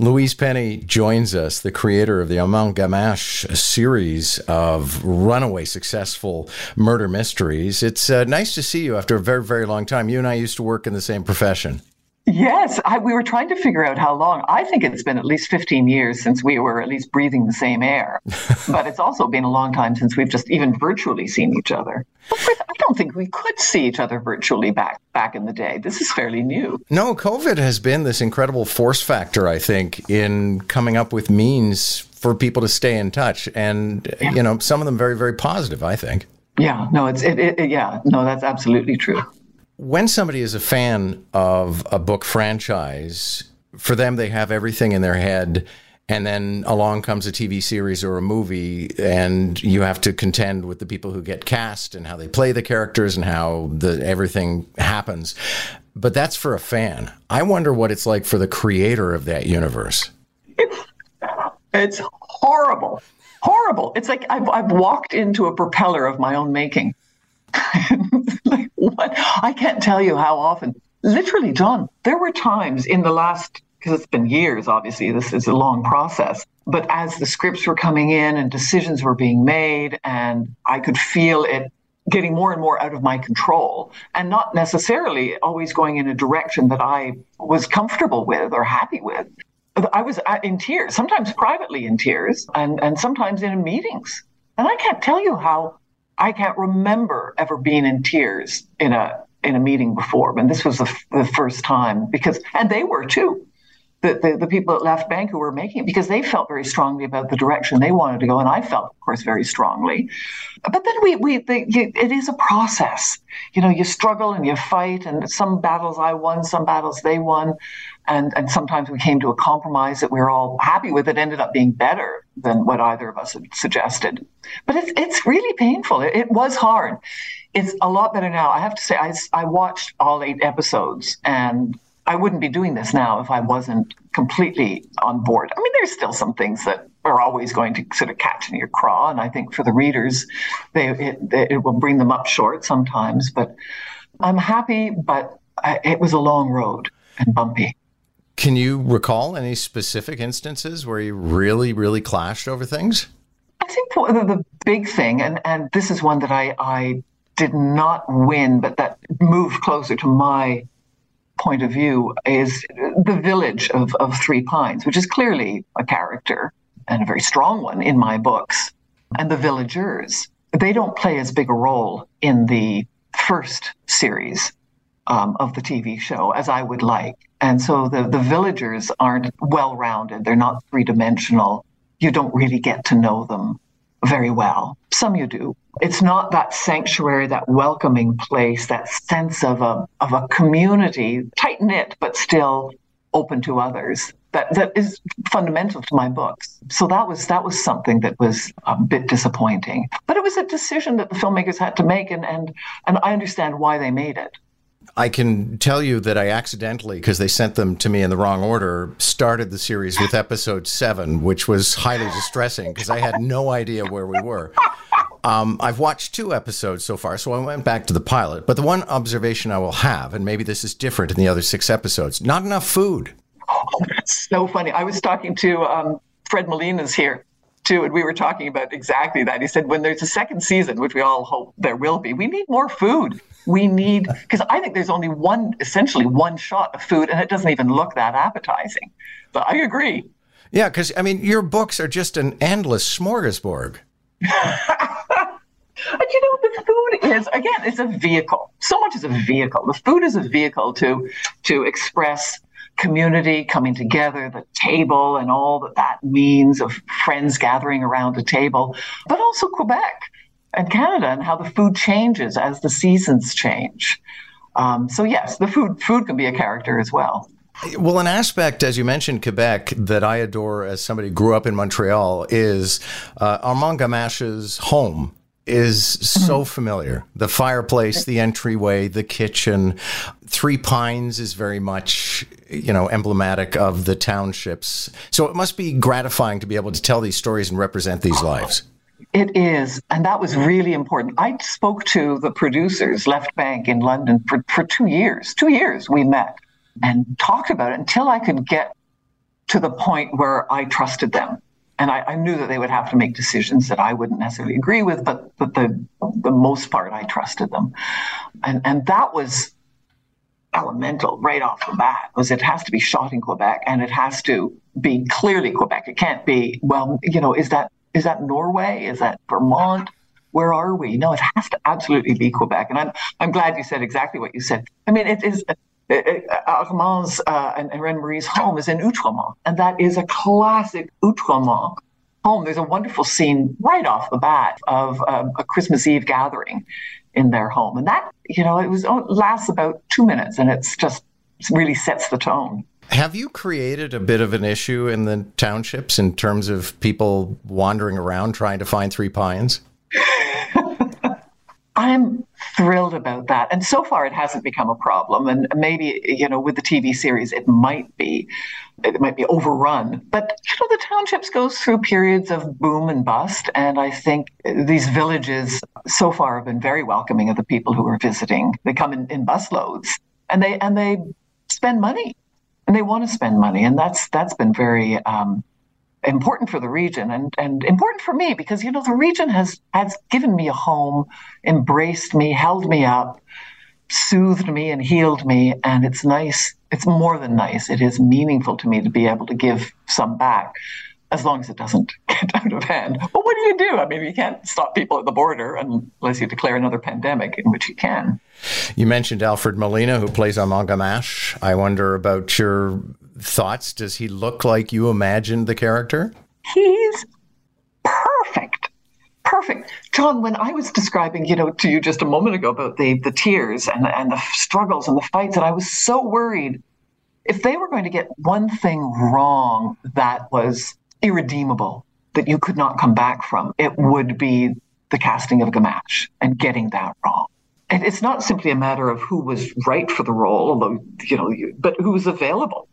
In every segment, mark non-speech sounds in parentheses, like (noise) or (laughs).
Louise Penny joins us, the creator of the Armand Gamache series of runaway successful murder mysteries. It's uh, nice to see you after a very, very long time. You and I used to work in the same profession. Yes, I, we were trying to figure out how long. I think it's been at least 15 years since we were at least breathing the same air. (laughs) but it's also been a long time since we've just even virtually seen each other. I don't think we could see each other virtually back back in the day. This is fairly new. No, COVID has been this incredible force factor, I think, in coming up with means for people to stay in touch. And, yeah. you know, some of them very, very positive, I think. Yeah, no, it's, it, it, yeah, no, that's absolutely true when somebody is a fan of a book franchise, for them, they have everything in their head. And then along comes a TV series or a movie, and you have to contend with the people who get cast and how they play the characters and how the everything happens. But that's for a fan. I wonder what it's like for the creator of that universe. It's, it's horrible, horrible. It's like I've, I've walked into a propeller of my own making. (laughs) like, what? I can't tell you how often. Literally, John, there were times in the last, because it's been years, obviously, this is a long process. But as the scripts were coming in and decisions were being made, and I could feel it getting more and more out of my control and not necessarily always going in a direction that I was comfortable with or happy with. I was uh, in tears, sometimes privately in tears, and, and sometimes in meetings. And I can't tell you how I can't remember ever being in tears in a in a meeting before, and this was the, f- the first time because, and they were too, the, the, the people at Left Bank who were making it because they felt very strongly about the direction they wanted to go, and I felt, of course, very strongly. But then we we the, you, it is a process. You know, you struggle and you fight, and some battles I won, some battles they won, and and sometimes we came to a compromise that we were all happy with. It ended up being better than what either of us had suggested. But it's it's really painful. It, it was hard. It's a lot better now. I have to say, I I watched all eight episodes, and I wouldn't be doing this now if I wasn't completely on board. I mean, there's still some things that are always going to sort of catch in your craw, and I think for the readers, they it, it will bring them up short sometimes. But I'm happy, but I, it was a long road and bumpy. Can you recall any specific instances where you really, really clashed over things? I think the big thing, and, and this is one that I, I did not win, but that moved closer to my point of view, is the village of, of Three Pines, which is clearly a character and a very strong one in my books, and the villagers. They don't play as big a role in the first series um, of the TV show as I would like. And so the, the villagers aren't well rounded, they're not three dimensional. You don't really get to know them very well. Some you do. It's not that sanctuary, that welcoming place, that sense of a, of a community, tight knit, but still open to others. That, that is fundamental to my books. So that was that was something that was a bit disappointing. But it was a decision that the filmmakers had to make and and, and I understand why they made it. I can tell you that I accidentally, because they sent them to me in the wrong order, started the series with episode seven, which was highly distressing because I had no idea where we were. Um, I've watched two episodes so far, so I went back to the pilot. But the one observation I will have, and maybe this is different in the other six episodes, not enough food. Oh, that's (laughs) so funny. I was talking to um, Fred Molina's here too, and we were talking about exactly that. He said, when there's a second season, which we all hope there will be, we need more food. We need (laughs) because I think there's only one, essentially one shot of food, and it doesn't even look that appetizing. But I agree. Yeah, because I mean, your books are just an endless smorgasbord. (laughs) and you know, what the food is again, it's a vehicle. So much is a vehicle. The food is a vehicle to to express community coming together, the table, and all that that means of friends gathering around a table, but also Quebec and Canada and how the food changes as the seasons change. Um, so yes, the food food can be a character as well. Well, an aspect, as you mentioned, Quebec, that I adore as somebody who grew up in Montreal is uh, Armand Gamache's home is so mm-hmm. familiar. The fireplace, the entryway, the kitchen. Three Pines is very much, you know, emblematic of the townships. So it must be gratifying to be able to tell these stories and represent these lives. It is. And that was really important. I spoke to the producers, Left Bank in London, for, for two years. Two years we met and talked about it until I could get to the point where I trusted them. And I, I, knew that they would have to make decisions that I wouldn't necessarily agree with, but but the the most part I trusted them. And and that was elemental right off the bat was it has to be shot in Quebec and it has to be clearly Quebec. It can't be, well, you know, is that is that Norway? Is that Vermont? Where are we? No, it has to absolutely be Quebec. And I'm I'm glad you said exactly what you said. I mean, it is Armand's uh, and, and Reine-Marie's home is in Outremont, and that is a classic Outremont home. There's a wonderful scene right off the bat of um, a Christmas Eve gathering in their home, and that you know it was it lasts about two minutes, and it's just really sets the tone. Have you created a bit of an issue in the townships in terms of people wandering around trying to find three pines? I'm thrilled about that. And so far, it hasn't become a problem. And maybe, you know, with the TV series, it might be. It might be overrun. But, you know, the townships goes through periods of boom and bust. And I think these villages so far have been very welcoming of the people who are visiting. They come in, in busloads and they and they spend money and they want to spend money. And that's that's been very um, important for the region and, and important for me because you know the region has has given me a home embraced me held me up soothed me and healed me. And it's nice it's more than nice. It is meaningful to me to be able to give some back as long as it doesn't (laughs) get out of hand but what do you do i mean you can't stop people at the border unless you declare another pandemic in which you can you mentioned alfred molina who plays Gamache i wonder about your thoughts? Does he look like you imagined the character? He's perfect. Perfect. John, when I was describing, you know, to you just a moment ago about the the tears and, and the struggles and the fights, and I was so worried if they were going to get one thing wrong that was irredeemable, that you could not come back from, it would be the casting of Gamache and getting that wrong. And it's not simply a matter of who was right for the role, although, you know, but who was available.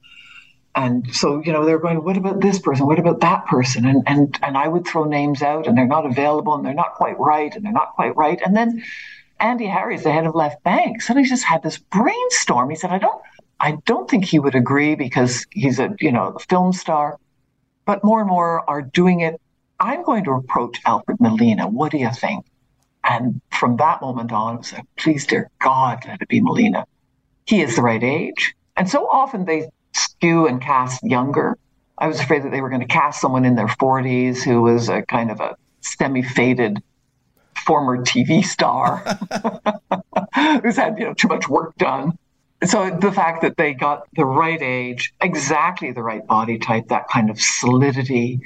And so you know they're going what about this person? What about that person? And and and i would throw names out and they're not available and they're not quite right and they're not quite right. And then andy harries the head of left bank suddenly just had this brainstorm. He said i don't i don't think he would agree because he's a you know a film star but more and more are doing it. I'm going to approach alfred molina. What do you think? And from that moment on it was like please dear god let it be molina. He is the right age. And so often they skew and cast younger. I was afraid that they were going to cast someone in their 40s who was a kind of a semi faded former TV star (laughs) who's had you know too much work done. So the fact that they got the right age, exactly the right body type, that kind of solidity,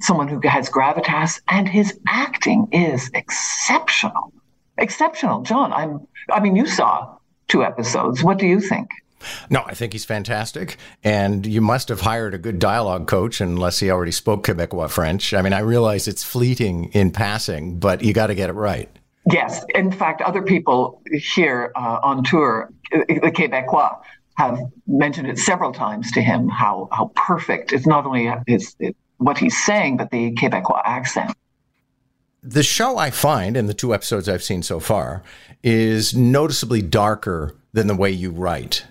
someone who has gravitas, and his acting is exceptional. Exceptional, John. I'm. I mean, you saw two episodes. What do you think? No, I think he's fantastic. And you must have hired a good dialogue coach, unless he already spoke Quebecois French. I mean, I realize it's fleeting in passing, but you got to get it right. Yes. In fact, other people here uh, on tour, the Quebecois, have mentioned it several times to him how, how perfect it's not only his, it, what he's saying, but the Quebecois accent. The show I find, in the two episodes I've seen so far, is noticeably darker than the way you write.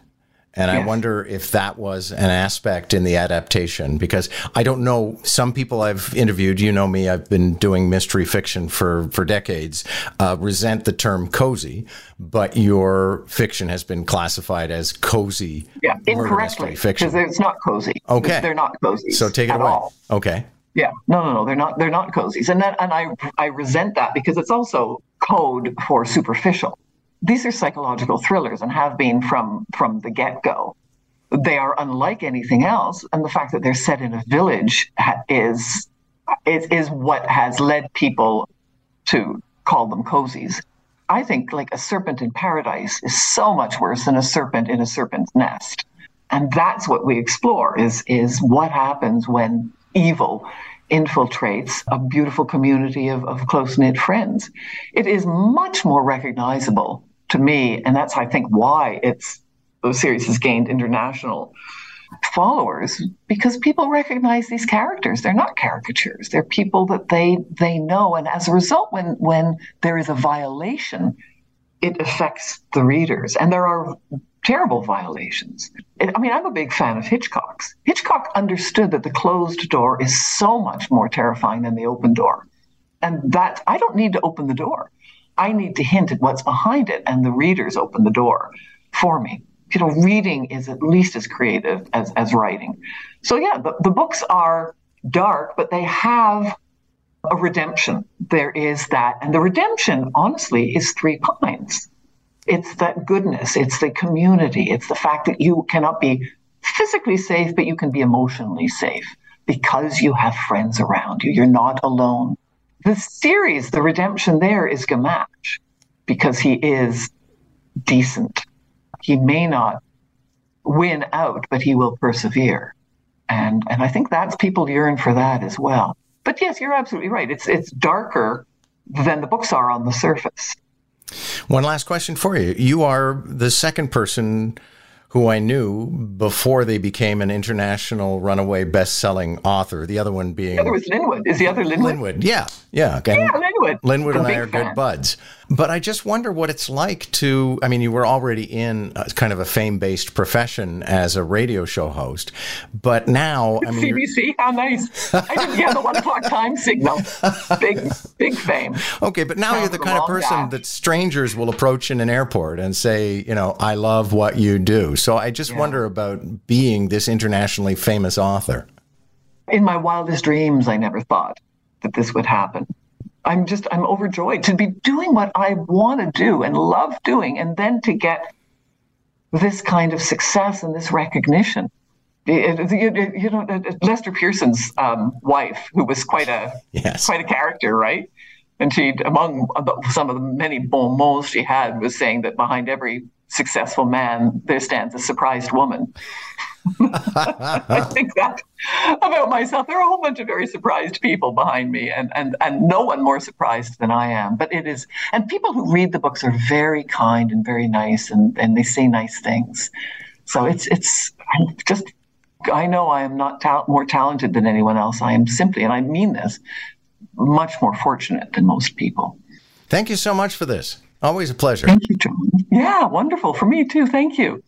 And yes. I wonder if that was an aspect in the adaptation because I don't know. Some people I've interviewed, you know me, I've been doing mystery fiction for, for decades, uh, resent the term cozy, but your fiction has been classified as cozy. Yeah, incorrectly. Because it's not cozy. Okay. They're not cozy. So take it away. All. Okay. Yeah, no, no, no, they're not. They're not cozies, and that, and I, I resent that because it's also code for superficial these are psychological thrillers and have been from from the get-go. They are unlike anything else and the fact that they're set in a village is is, is what has led people to call them cozies. I think like a serpent in paradise is so much worse than a serpent in a serpent's nest. And that's what we explore is is what happens when evil infiltrates a beautiful community of, of close knit friends. It is much more recognizable to me, and that's I think why it's the series has gained international followers because people recognize these characters they're not caricatures they're people that they they know and as a result when when there is a violation it affects the readers and there are terrible violations. I mean, I'm a big fan of Hitchcock's. Hitchcock understood that the closed door is so much more terrifying than the open door. And that I don't need to open the door. I need to hint at what's behind it, and the readers open the door for me. You know, reading is at least as creative as, as writing. So, yeah, the, the books are dark, but they have a redemption. There is that. And the redemption, honestly, is three pines. It's that goodness, it's the community, it's the fact that you cannot be physically safe, but you can be emotionally safe because you have friends around you. You're not alone. The series, the redemption there is Gamache because he is decent. He may not win out, but he will persevere. And and I think that's people yearn for that as well. But yes, you're absolutely right. It's it's darker than the books are on the surface. One last question for you. You are the second person who I knew before they became an international runaway best-selling author. The other one being the other was Linwood. Is the other Linwood? Linwood, yeah, yeah. Okay. yeah, Linwood. Linwood and I are fan. good buds. But I just wonder what it's like to. I mean, you were already in a, kind of a fame-based profession as a radio show host, but now, I mean, (laughs) CBC, how nice! I didn't get the one o'clock time signal. Big, big fame. Okay, but now you're the kind of person that strangers will approach in an airport and say, you know, I love what you do. So I just yeah. wonder about being this internationally famous author. In my wildest dreams, I never thought that this would happen. I'm just, I'm overjoyed to be doing what I want to do and love doing, and then to get this kind of success and this recognition. Uh, you know, uh, uh, Lester Pearson's um, wife, who was quite a yes. quite a character, right? And she, among some of the many bon mots she had, was saying that behind every successful man, there stands a surprised woman. (laughs) I think that about myself. There are a whole bunch of very surprised people behind me, and, and, and no one more surprised than I am. But it is, and people who read the books are very kind and very nice, and, and they say nice things. So it's, it's I'm just, I know I am not ta- more talented than anyone else. I am simply, and I mean this, much more fortunate than most people. Thank you so much for this. Always a pleasure. Thank you, John. Yeah, wonderful. For me too. Thank you.